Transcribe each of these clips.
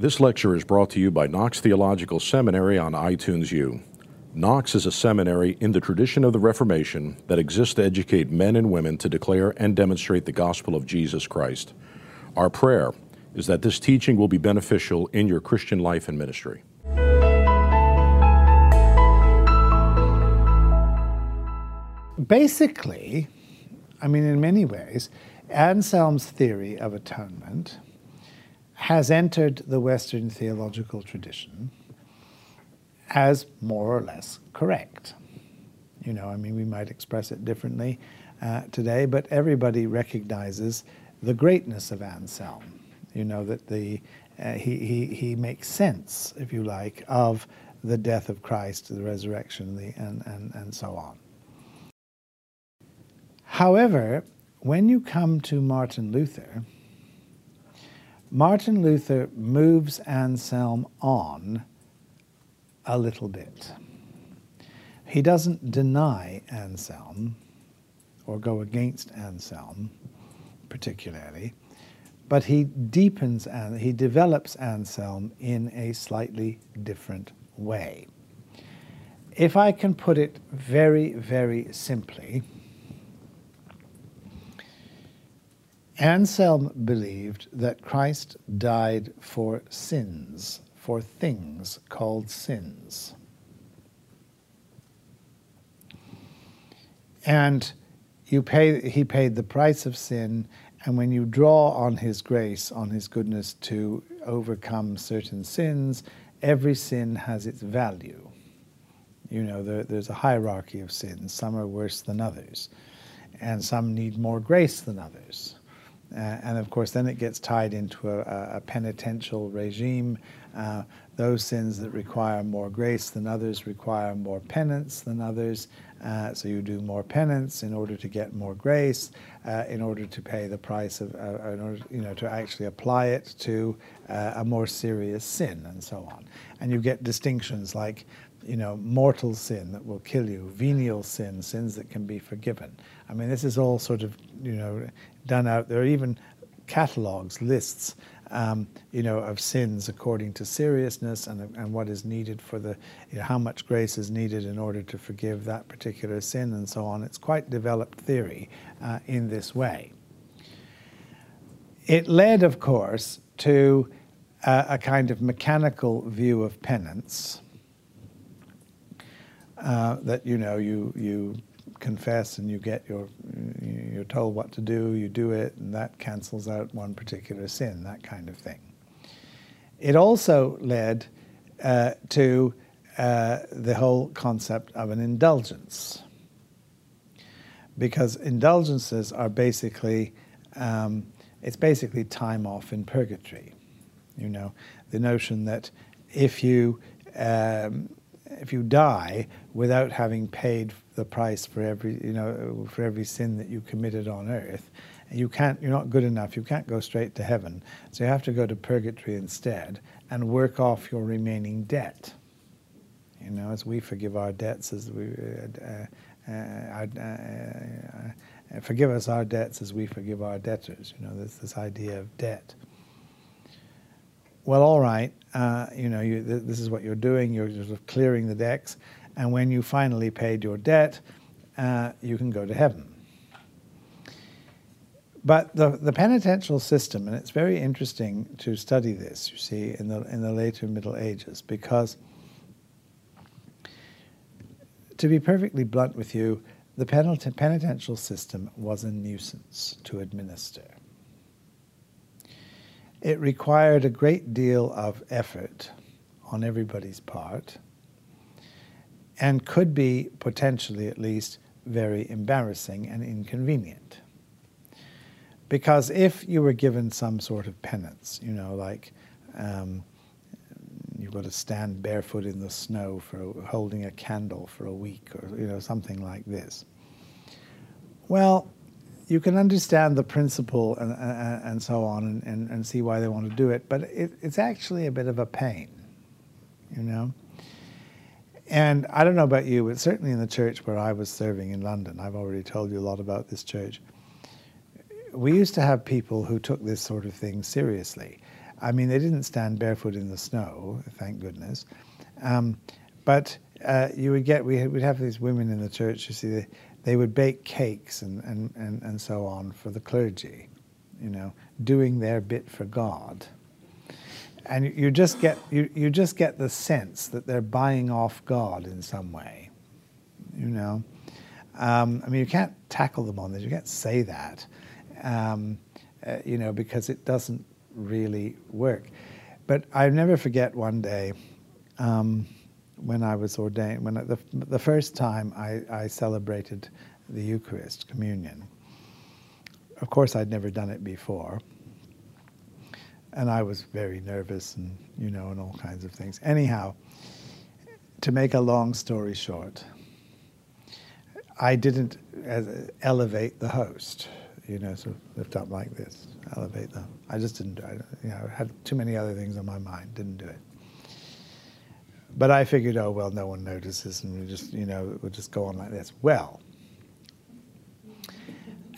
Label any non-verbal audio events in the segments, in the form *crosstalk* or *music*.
This lecture is brought to you by Knox Theological Seminary on iTunes U. Knox is a seminary in the tradition of the Reformation that exists to educate men and women to declare and demonstrate the gospel of Jesus Christ. Our prayer is that this teaching will be beneficial in your Christian life and ministry. Basically, I mean, in many ways, Anselm's theory of atonement has entered the Western theological tradition as more or less correct. You know, I mean, we might express it differently uh, today, but everybody recognizes the greatness of Anselm. You know, that the, uh, he, he, he makes sense, if you like, of the death of Christ, the resurrection, the, and, and, and so on. However, when you come to Martin Luther, Martin Luther moves Anselm on a little bit. He doesn't deny Anselm or go against Anselm particularly, but he deepens and he develops Anselm in a slightly different way. If I can put it very, very simply, Anselm believed that Christ died for sins, for things called sins. And you pay, he paid the price of sin, and when you draw on his grace, on his goodness to overcome certain sins, every sin has its value. You know, there, there's a hierarchy of sins. Some are worse than others, and some need more grace than others. Uh, and of course, then it gets tied into a, a penitential regime. Uh, those sins that require more grace than others require more penance than others. Uh, so you do more penance in order to get more grace, uh, in order to pay the price of, in order, you know, to actually apply it to uh, a more serious sin, and so on. And you get distinctions like you know, mortal sin that will kill you, venial sin, sins that can be forgiven. I mean, this is all sort of, you know, done out. There are even catalogs, lists, um, you know, of sins according to seriousness and, and what is needed for the, you know, how much grace is needed in order to forgive that particular sin and so on. It's quite developed theory uh, in this way. It led, of course, to uh, a kind of mechanical view of penance uh, that you know you you confess and you get your you're told what to do, you do it, and that cancels out one particular sin, that kind of thing. It also led uh, to uh, the whole concept of an indulgence, because indulgences are basically um, it's basically time off in purgatory. You know, the notion that if you um, if you die without having paid the price for every you know for every sin that you committed on earth you can't you're not good enough. You can't go straight to heaven. So you have to go to purgatory instead and work off your remaining debt. You know as we forgive our debts as we uh, uh, uh, uh, forgive us our debts as we forgive our debtors. You know there's this idea of debt well, all right, uh, you know, you, th- this is what you're doing. You're sort of clearing the decks, and when you finally paid your debt, uh, you can go to heaven. But the, the penitential system, and it's very interesting to study this, you see, in the, in the later Middle Ages, because to be perfectly blunt with you, the penitential system was a nuisance to administer. It required a great deal of effort on everybody's part and could be potentially, at least, very embarrassing and inconvenient. Because if you were given some sort of penance, you know, like um, you've got to stand barefoot in the snow for holding a candle for a week, or you know, something like this. Well, you can understand the principle and, and, and so on and, and, and, see why they want to do it, but it, it's actually a bit of a pain, you know? And I don't know about you, but certainly in the church where I was serving in London, I've already told you a lot about this church, we used to have people who took this sort of thing seriously. I mean, they didn't stand barefoot in the snow, thank goodness. Um, but uh, you would get, we would have these women in the church, you see, they, they would bake cakes and, and, and, and so on for the clergy, you know, doing their bit for God. And you just get, you, you just get the sense that they're buying off God in some way, you know. Um, I mean, you can't tackle them on this, you can't say that, um, uh, you know, because it doesn't really work. But I never forget one day, um, when I was ordained, when the, the first time I, I celebrated the Eucharist, communion. Of course, I'd never done it before. And I was very nervous and, you know, and all kinds of things. Anyhow, to make a long story short, I didn't elevate the host, you know, so lift up like this, elevate them. I just didn't do it. You know, I had too many other things on my mind, didn't do it. But I figured, oh, well, no one notices, and we just, you know, we'll just go on like this. Well,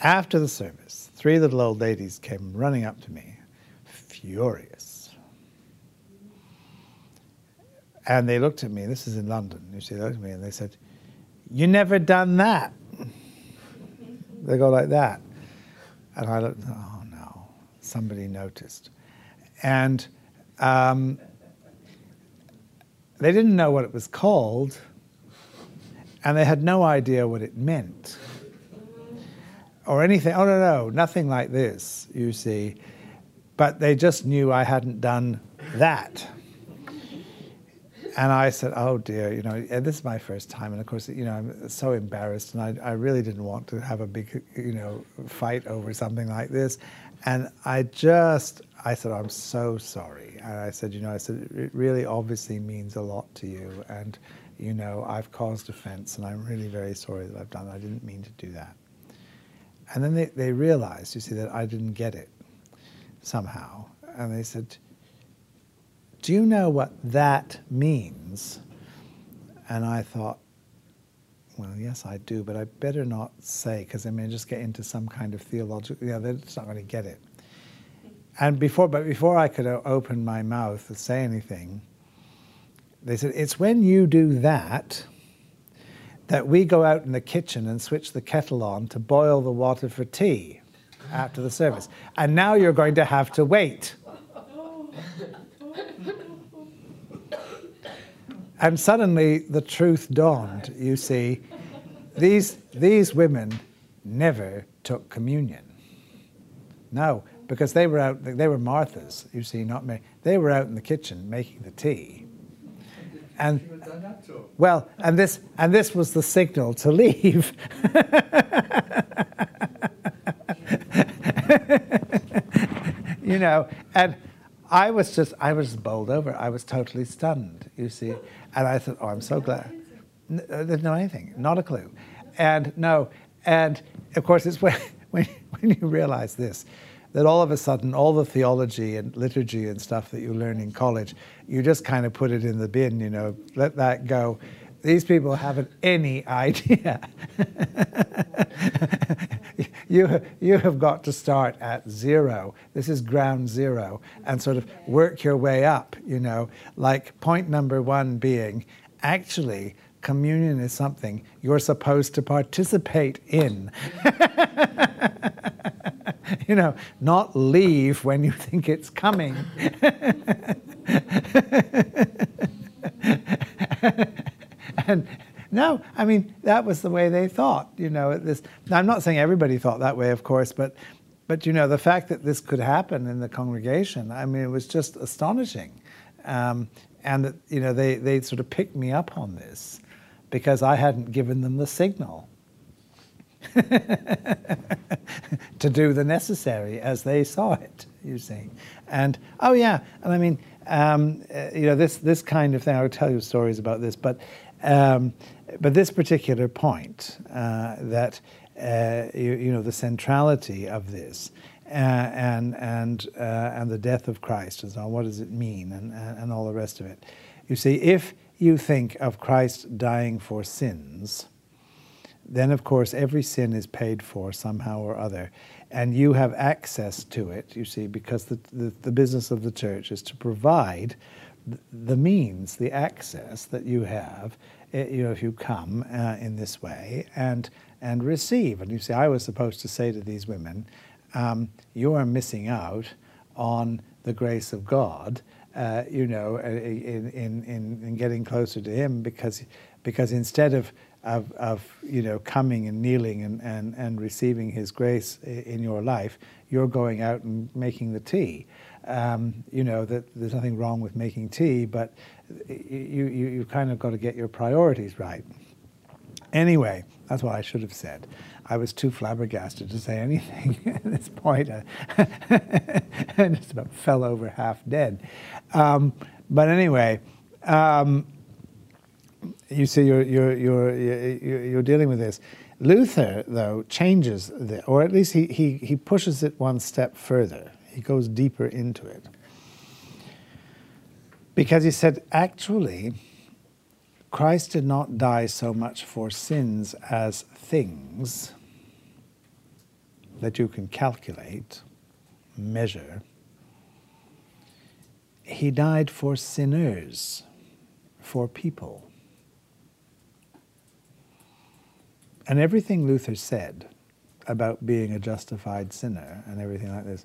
after the service, three little old ladies came running up to me, furious. And they looked at me, this is in London, you see, they looked at me and they said, You never done that. They go like that. And I looked, oh no, somebody noticed. And um, they didn't know what it was called, and they had no idea what it meant. Or anything, oh no, no, nothing like this, you see. But they just knew I hadn't done that. And I said, oh dear, you know, this is my first time. And of course, you know, I'm so embarrassed. And I, I really didn't want to have a big, you know, fight over something like this. And I just, I said, I'm so sorry. And I said, you know, I said, it really obviously means a lot to you. And, you know, I've caused offense and I'm really very sorry that I've done. I didn't mean to do that. And then they, they realized, you see, that I didn't get it somehow. And they said, do you know what that means? And I thought, well, yes, I do, but I better not say because I may just get into some kind of theological, know, they're just not going to get it. And before, but before I could open my mouth to say anything, they said, It's when you do that that we go out in the kitchen and switch the kettle on to boil the water for tea after the service. And now you're going to have to wait. And suddenly the truth dawned, you see. These, these women never took communion. No, because they were out, they were Marthas, you see, not me. They were out in the kitchen making the tea. And well, and this and this was the signal to leave. *laughs* you know, and I was just I was bowled over. I was totally stunned, you see. And I thought, oh, I'm so glad. Uh, there's no anything, not a clue. And no, and of course, it's *laughs* when, when, when you realize this that all of a sudden all the theology and liturgy and stuff that you learn in college, you just kind of put it in the bin, you know, let that go. These people haven't any idea. *laughs* you, you have got to start at zero. This is ground zero and sort of work your way up, you know, like point number one being actually communion is something you're supposed to participate in. *laughs* you know, not leave when you think it's coming. *laughs* *laughs* and no, I mean that was the way they thought. You know, this. I'm not saying everybody thought that way, of course, but but you know the fact that this could happen in the congregation. I mean, it was just astonishing, um, and that you know they they sort of picked me up on this because I hadn't given them the signal. *laughs* to do the necessary as they saw it, you see. And oh yeah, and I mean, um, uh, you know, this this kind of thing. I will tell you stories about this, but um, but this particular point uh, that uh, you, you, know the centrality of this. Uh, and and uh, and the death of Christ and so on. What does it mean, and, and and all the rest of it? You see, if you think of Christ dying for sins, then of course every sin is paid for somehow or other. and you have access to it, you see, because the, the, the business of the church is to provide the means, the access that you have, you know, if you come uh, in this way and and receive. And you see, I was supposed to say to these women, um, you are missing out on the grace of God, uh, you know, uh, in, in, in, in getting closer to Him because because instead of of, of you know coming and kneeling and, and, and receiving His grace in your life, you're going out and making the tea. Um, you know that there's nothing wrong with making tea, but you you you kind of got to get your priorities right. Anyway, that's what I should have said. I was too flabbergasted to say anything *laughs* at this point. I *laughs* just about fell over half dead. Um, but anyway. Um, you see, you're, you're, you're, you're dealing with this. Luther, though, changes, the, or at least he, he, he pushes it one step further. He goes deeper into it. Because he said, actually, Christ did not die so much for sins as things that you can calculate, measure. He died for sinners, for people. And everything Luther said about being a justified sinner and everything like this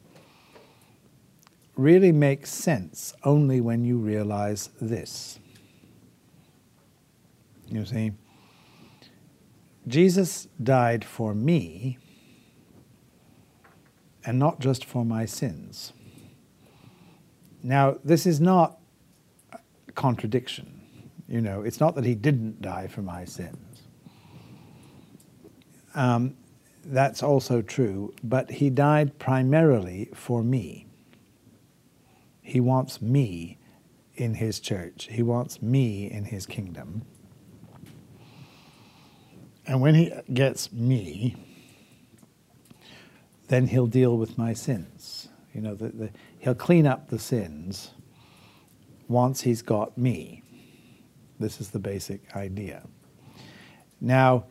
really makes sense only when you realize this. You see, Jesus died for me and not just for my sins. Now, this is not contradiction. You know, it's not that he didn't die for my sins. Um, that's also true, but he died primarily for me. He wants me in his church, he wants me in his kingdom. And when he gets me, then he'll deal with my sins. You know, the, the, he'll clean up the sins once he's got me. This is the basic idea. Now,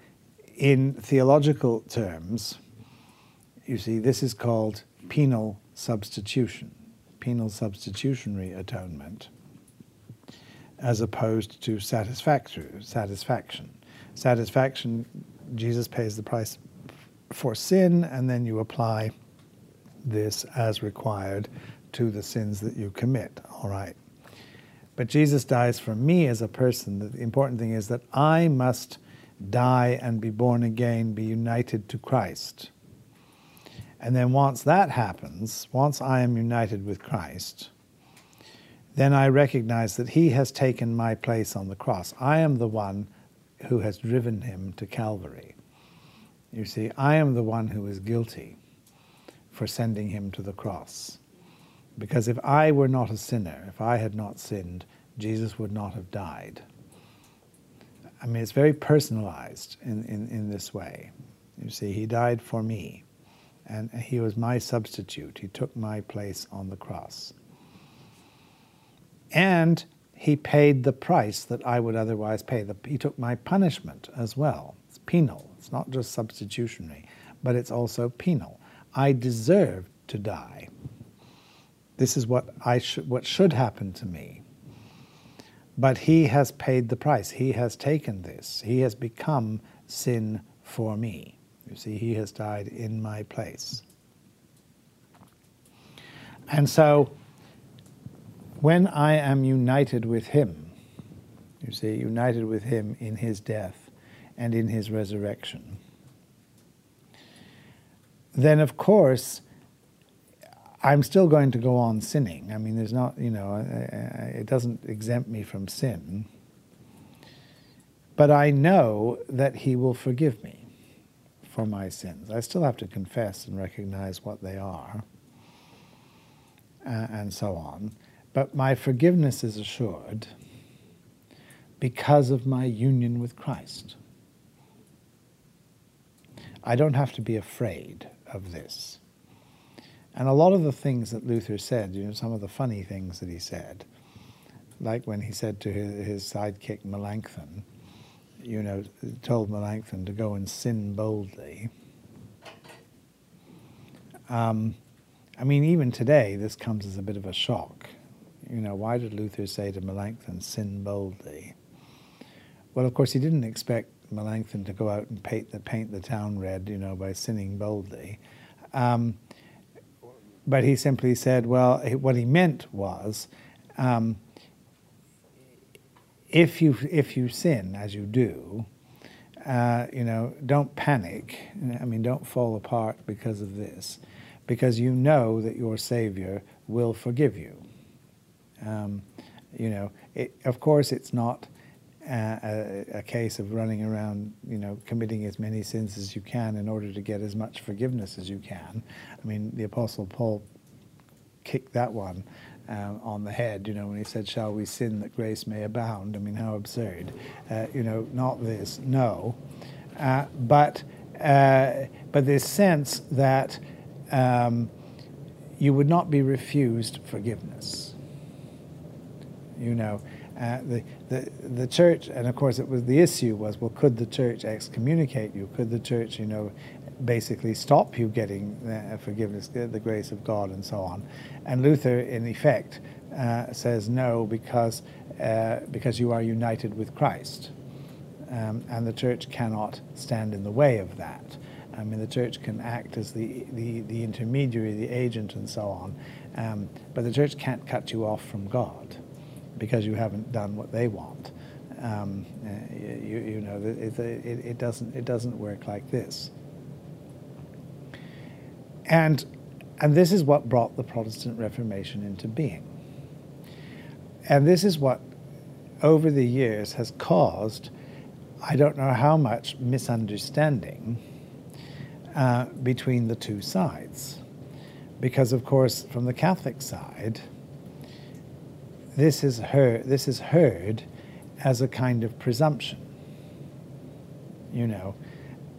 in theological terms, you see, this is called penal substitution, penal substitutionary atonement, as opposed to satisfactory satisfaction. Satisfaction, Jesus pays the price for sin, and then you apply this as required to the sins that you commit. All right. But Jesus dies for me as a person. The important thing is that I must die and be born again, be united to Christ. And then once that happens, once I am united with Christ, then I recognize that He has taken my place on the cross. I am the one who has driven Him to Calvary. You see, I am the one who is guilty for sending Him to the cross. Because if I were not a sinner, if I had not sinned, Jesus would not have died. I mean, it's very personalized in, in, in this way. You see, he died for me, and he was my substitute. He took my place on the cross. And he paid the price that I would otherwise pay. He took my punishment as well. It's penal, it's not just substitutionary, but it's also penal. I deserved to die. This is what, I sh- what should happen to me. But he has paid the price. He has taken this. He has become sin for me. You see, he has died in my place. And so, when I am united with him, you see, united with him in his death and in his resurrection, then of course I'm still going to go on sinning. I mean, there's not, you know, it doesn't exempt me from sin. But I know that He will forgive me for my sins. I still have to confess and recognize what they are, uh, and so on. But my forgiveness is assured because of my union with Christ. I don't have to be afraid of this. And a lot of the things that Luther said, you know, some of the funny things that he said, like when he said to his, his sidekick Melanchthon, you know, told Melanchthon to go and sin boldly. Um, I mean, even today, this comes as a bit of a shock. You know, why did Luther say to Melanchthon, sin boldly? Well, of course, he didn't expect Melanchthon to go out and paint the, paint the town red, you know, by sinning boldly. Um, but he simply said, well, what he meant was, um, if you if you sin as you do, uh, you know, don't panic. I mean, don't fall apart because of this, because you know that your Savior will forgive you. Um, you know, it, of course, it's not a, a, case of running around, you know, committing as many sins as you can in order to get as much forgiveness as you can. I mean, the Apostle Paul kicked that one um, on the head, you know, when he said, Shall we sin that grace may abound? I mean, how absurd. Uh, you know, not this, no. Uh, but, uh, but this sense that um, you would not be refused forgiveness. You know, uh, the, the, the church, and of course, it was the issue was, well, could the church excommunicate you? Could the church, you know, basically stop you getting uh, forgiveness, the, the, grace of God, and so on? And Luther, in effect, uh, says no because uh, because you are united with Christ, um, and the church cannot stand in the way of that. I mean, the church can act as the, the, the intermediary, the agent, and so on, um, but the church can't cut you off from God because you haven't done what they want. Um, uh, you, you, know, it, it, it, doesn't, it doesn't work like this. And, and this is what brought the Protestant Reformation into being. And this is what, over the years, has caused, I don't know how much misunderstanding uh, between the two sides. Because, of course, from the Catholic side, this is heard, this is heard as a kind of presumption. You know,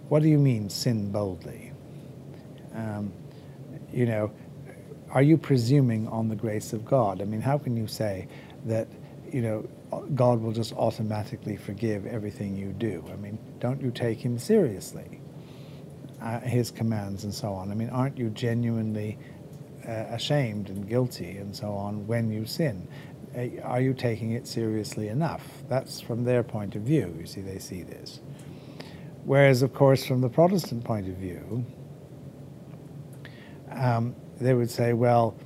what do you mean sin boldly? Um, you know, are you presuming on the grace of God? I mean, how can you say that, you know, God will just automatically forgive everything you do? I mean, don't you take him seriously? Uh, his commands and so on. I mean, aren't you genuinely uh, ashamed and guilty and so on when you sin? Are you taking it seriously enough? That's from their point of view. You see, they see this. Whereas, of course, from the Protestant point of view, um, they would say, well,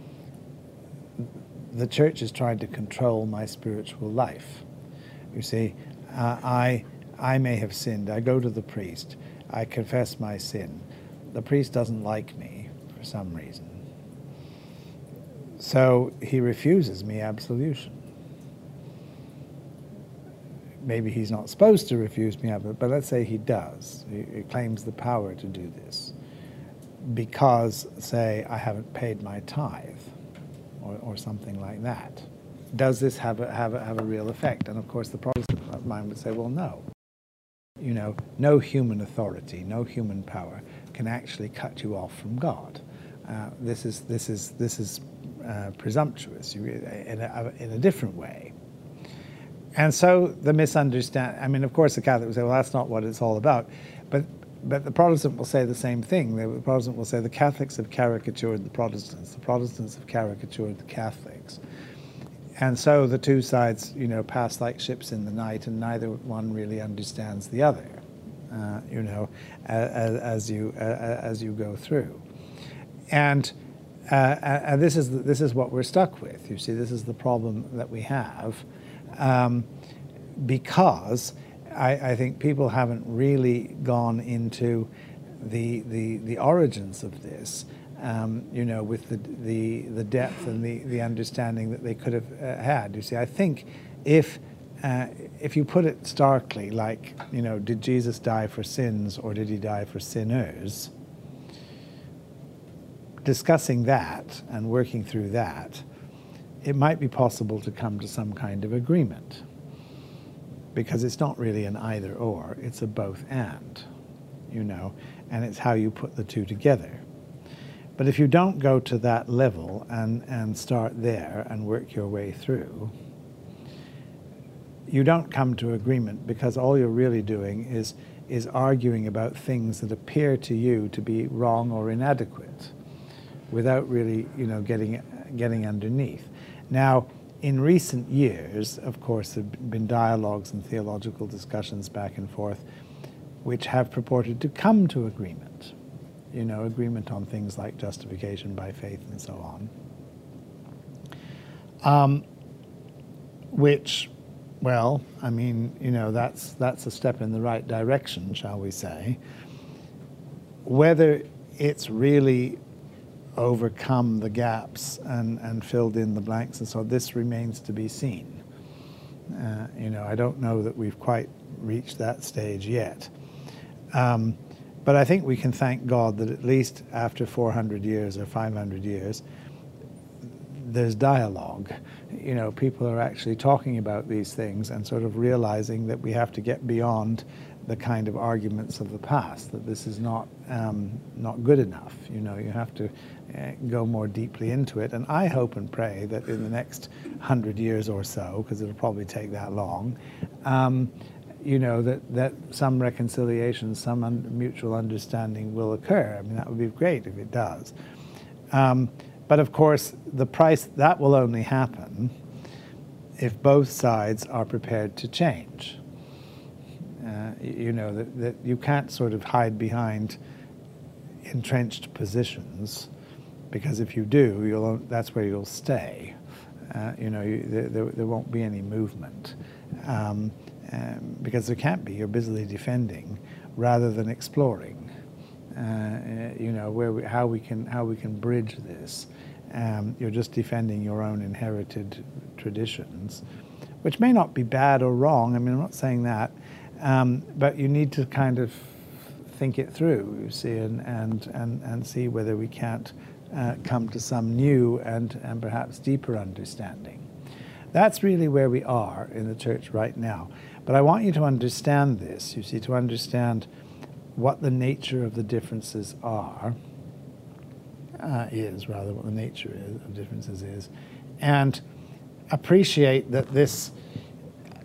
the church is trying to control my spiritual life. You see, uh, I, I may have sinned. I go to the priest. I confess my sin. The priest doesn't like me for some reason. So he refuses me absolution. Maybe he's not supposed to refuse me absolution, but let's say he does. He, he claims the power to do this because, say, I haven't paid my tithe or, or something like that. Does this have a, have, a, have a real effect? And of course, the Protestant mind would say, well, no. You know, no human authority, no human power can actually cut you off from God. Uh, this is this is this is uh, presumptuous in a, in a different way. And so the misunderstand. I mean, of course, the Catholic will say, "Well, that's not what it's all about," but but the Protestant will say the same thing. The Protestant will say the Catholics have caricatured the Protestants. The Protestants have caricatured the Catholics. And so the two sides, you know, pass like ships in the night, and neither one really understands the other. Uh, you know, as, as you uh, as you go through, and uh, and this is, this is what we're stuck with. You see, this is the problem that we have um, because I, I, think people haven't really gone into the, the, the origins of this, um, you know, with the, the, the depth and the, the understanding that they could have uh, had. You see, I think if uh, if you put it starkly, like, you know, did Jesus die for sins or did he die for sinners? Discussing that and working through that, it might be possible to come to some kind of agreement. Because it's not really an either or, it's a both and, you know, and it's how you put the two together. But if you don't go to that level and, and start there and work your way through, you don't come to agreement because all you're really doing is, is arguing about things that appear to you to be wrong or inadequate without really, you know, getting, getting underneath. Now, in recent years, of course, there have been dialogues and theological discussions back and forth which have purported to come to agreement, you know, agreement on things like justification by faith and so on. Um, which, well, I mean, you know, that's, that's a step in the right direction, shall we say. Whether it's really overcome the gaps and, and filled in the blanks and so this remains to be seen. Uh, you know, I don't know that we've quite reached that stage yet. Um, but I think we can thank God that at least after 400 years or 500 years, there's dialogue. You know, people are actually talking about these things and sort of realizing that we have to get beyond the kind of arguments of the past. That this is not um, not good enough. You know, you have to uh, go more deeply into it. And I hope and pray that in the next hundred years or so, because it'll probably take that long. Um, you know that, that some reconciliation, some un- mutual understanding will occur. I mean, that would be great if it does. Um, but of course, the price that will only happen if both sides are prepared to change. Uh, you know that, that you can't sort of hide behind entrenched positions because if you do, you'll that's where you'll stay. Uh, you know, you, there, there, won't be any movement um, um, because there can't be. You're busily defending rather than exploring. Uh, you know, where we, how we can how we can bridge this. Um, you're just defending your own inherited traditions, which may not be bad or wrong. I mean, I'm not saying that, um, but you need to kind of think it through, you see, and and and, and see whether we can't uh, come to some new and and perhaps deeper understanding. That's really where we are in the church right now. But I want you to understand this. You see, to understand what the nature of the differences are uh, is, rather, what the nature is, of differences is, and appreciate that this,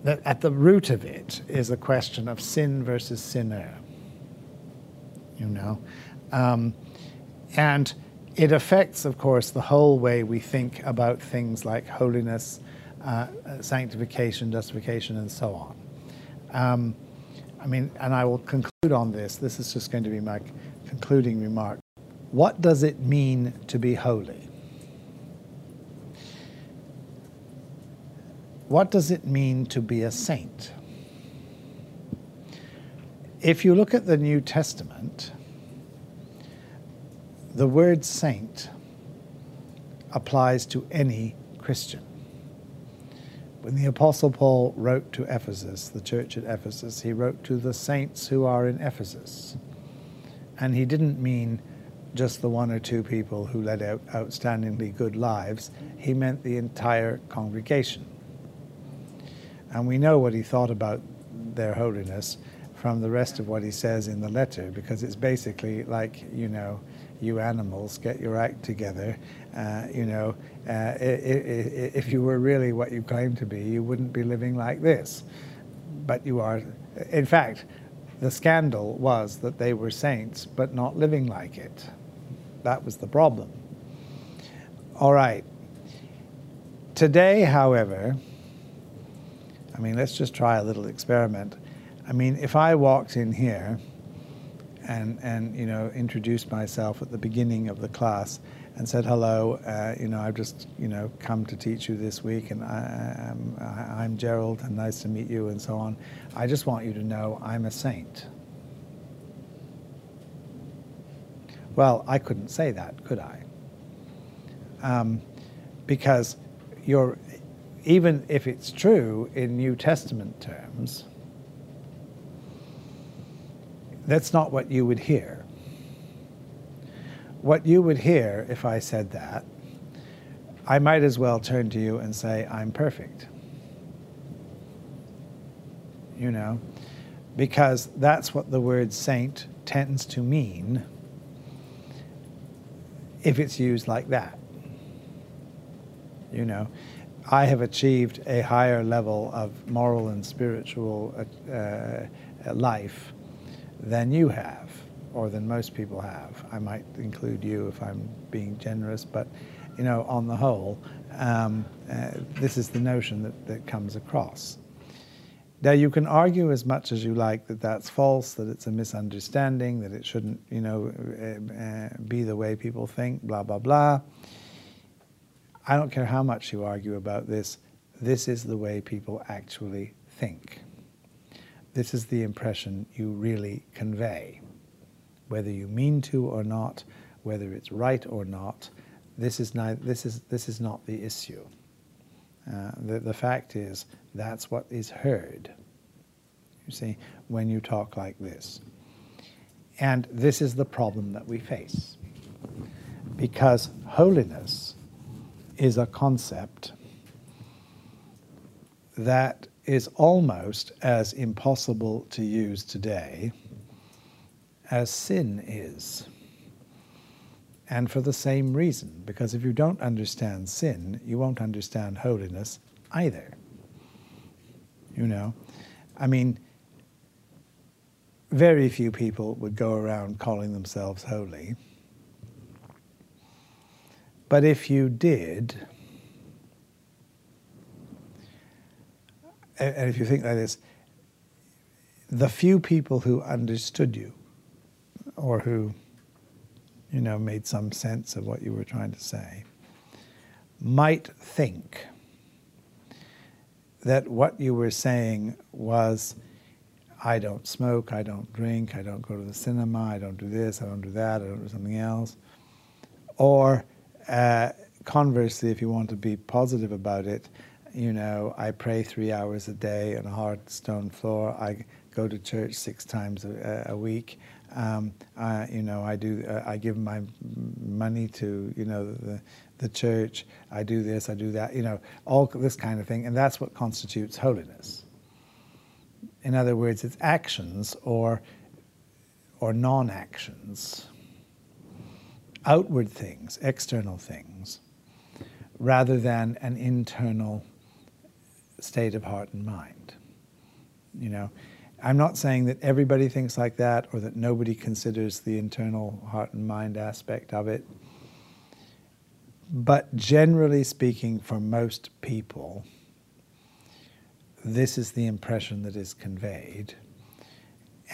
that at the root of it is a question of sin versus sinner. You know? Um, and it affects, of course, the whole way we think about things like holiness, uh, sanctification, justification, and so on. Um, I mean, and I will conclude on this. This is just going to be my concluding remark. What does it mean to be holy? What does it mean to be a saint? If you look at the New Testament, the word saint applies to any Christian. When the Apostle Paul wrote to Ephesus, the church at Ephesus, he wrote to the saints who are in Ephesus. And he didn't mean just the one or two people who led out outstandingly good lives, he meant the entire congregation. And we know what he thought about their holiness from the rest of what he says in the letter, because it's basically like, you know, you animals, get your act together. Uh, you know, uh, if you were really what you claim to be, you wouldn't be living like this. But you are, in fact, the scandal was that they were saints, but not living like it. That was the problem. All right. Today, however, I mean, let's just try a little experiment. I mean, if I walked in here and, and you know, introduced myself at the beginning of the class and said, hello, uh, you know, I've just, you know, come to teach you this week and I, am I'm Gerald and nice to meet you and so on. I just want you to know I'm a saint. Well, I couldn't say that, could I? Um, because you're, even if it's true in New Testament terms, that's not what you would hear. What you would hear if I said that, I might as well turn to you and say, I'm perfect. You know, because that's what the word saint tends to mean if it's used like that. You know, I have achieved a higher level of moral and spiritual uh, uh, life than you have, or than most people have. I might include you if I'm being generous, but you know, on the whole, um, uh, this is the notion that, that comes across. Now, you can argue as much as you like that that's false, that it's a misunderstanding, that it shouldn't, you know, uh, uh, be the way people think, blah, blah, blah. I don't care how much you argue about this, this is the way people actually think. This is the impression you really convey. Whether you mean to or not, whether it's right or not, this is, not, this is, this is not the issue. Uh, the, the fact is, that's what is heard, you see, when you talk like this. And this is the problem that we face. Because holiness is a concept that is almost as impossible to use today as sin is. And for the same reason, because if you don't understand sin, you won't understand holiness either. You know? I mean, very few people would go around calling themselves holy. But if you did, and if you think like this, the few people who understood you or who you know, made some sense of what you were trying to say, might think that what you were saying was, I don't smoke, I don't drink, I don't go to the cinema, I don't do this, I don't do that, I don't do something else. Or uh, conversely, if you want to be positive about it, you know, I pray three hours a day on a hard stone floor. I go to church six times a, a week. Um, I, you know, I do. Uh, I give my money to you know the the church. I do this. I do that. You know, all this kind of thing, and that's what constitutes holiness. In other words, it's actions or or non-actions, outward things, external things, rather than an internal state of heart and mind. You know, I'm not saying that everybody thinks like that or that nobody considers the internal heart and mind aspect of it. But generally speaking, for most people, this is the impression that is conveyed.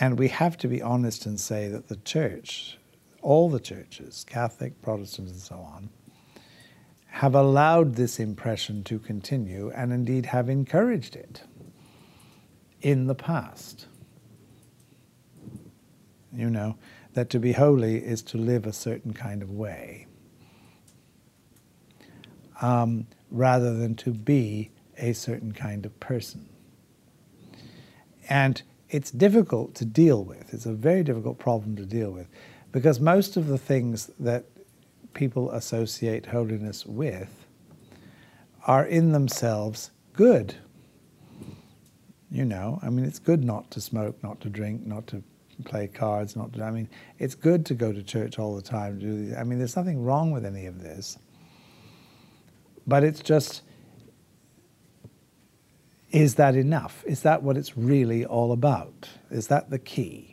And we have to be honest and say that the church, all the churches, Catholic, Protestant, and so on, have allowed this impression to continue and indeed have encouraged it in the past. You know, that to be holy is to live a certain kind of way um, rather than to be a certain kind of person. And it's difficult to deal with. It's a very difficult problem to deal with because most of the things that people associate holiness with are in themselves good. You know, I mean, it's good not to smoke, not to drink, not to play cards, not to. I mean, it's good to go to church all the time. Do I mean, there's nothing wrong with any of this. But it's just, is that enough? Is that what it's really all about? Is that the key?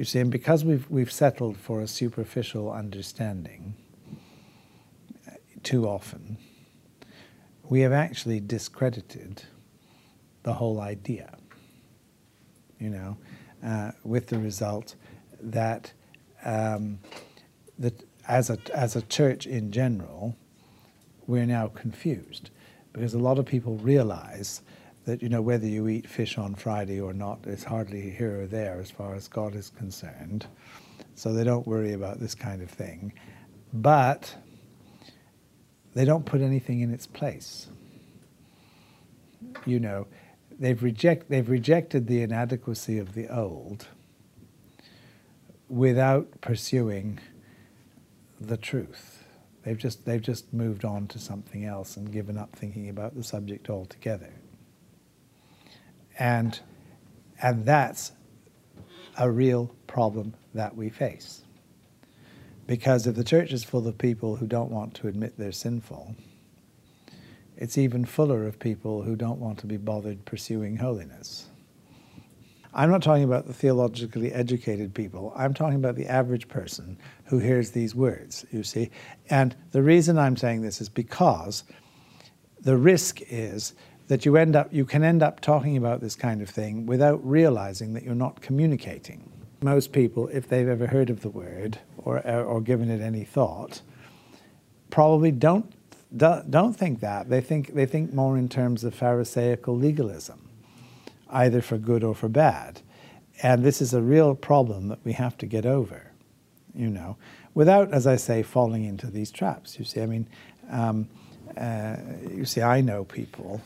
You see, and because we've, we've settled for a superficial understanding too often, we have actually discredited the whole idea. You know, uh, with the result that um, that as a as a church in general, we're now confused because a lot of people realize that you know whether you eat fish on Friday or not is hardly here or there as far as God is concerned. So they don't worry about this kind of thing, but they don't put anything in its place. You know, they've reject they've rejected the inadequacy of the old without pursuing the truth. They've just they've just moved on to something else and given up thinking about the subject altogether. And, and that's a real problem that we face. Because if the church is full of people who don't want to admit they're sinful, it's even fuller of people who don't want to be bothered pursuing holiness. I'm not talking about the theologically educated people. I'm talking about the average person who hears these words, you see. And the reason I'm saying this is because the risk is that you end up you can end up talking about this kind of thing without realizing that you're not communicating. Most people, if they've ever heard of the word or or given it any thought, probably don't don't think that. They think they think more in terms of Pharisaical legalism, either for good or for bad. And this is a real problem that we have to get over, you know, without, as I say, falling into these traps. You see, I mean, um, uh, you see, I know people,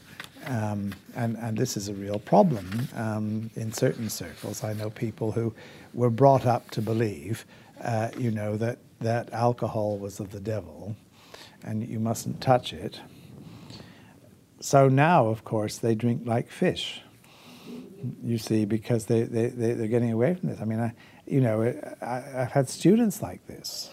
um, and, and this is a real problem um, in certain circles. I know people who were brought up to believe, uh, you know, that, that alcohol was of the devil and you mustn't touch it. So now, of course, they drink like fish. You see, because they, they, they, are getting away from this. I mean, I, you know, I, I've had students like this.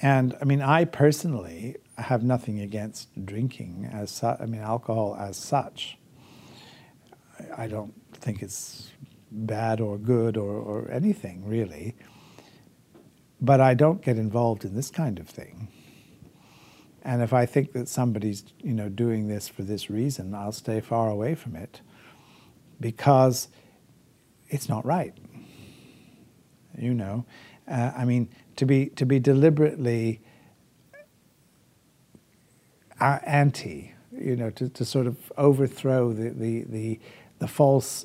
And I mean, I personally have nothing against drinking as such, I mean, alcohol as such. I don't think it's bad or good or, or anything, really. But I don't get involved in this kind of thing. And if I think that somebody's, you know, doing this for this reason, I'll stay far away from it because it's not right. You know, uh, I mean, to be to be deliberately anti, you know, to, to sort of overthrow the, the, the, the false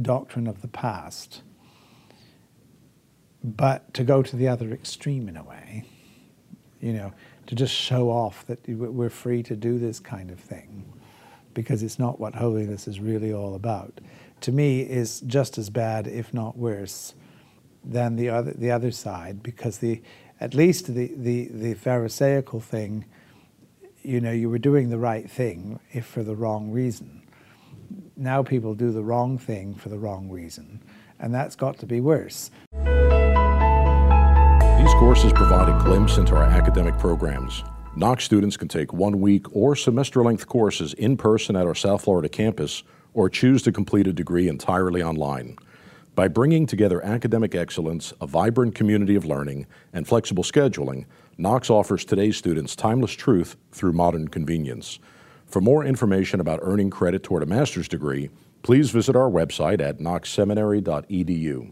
doctrine of the past, but to go to the other extreme in a way, you know, to just show off that we're free to do this kind of thing because it's not what holiness is really all about. To me, is just as bad, if not worse, than the other the other side because the at least the the, the Pharisaical thing, you know, you were doing the right thing if for the wrong reason. Now people do the wrong thing for the wrong reason, and that's got to be worse. These courses provide a glimpse into our academic programs. Knox students can take one week or semester length courses in person at our South Florida campus or choose to complete a degree entirely online. By bringing together academic excellence, a vibrant community of learning, and flexible scheduling, Knox offers today's students timeless truth through modern convenience. For more information about earning credit toward a master's degree, please visit our website at knoxseminary.edu.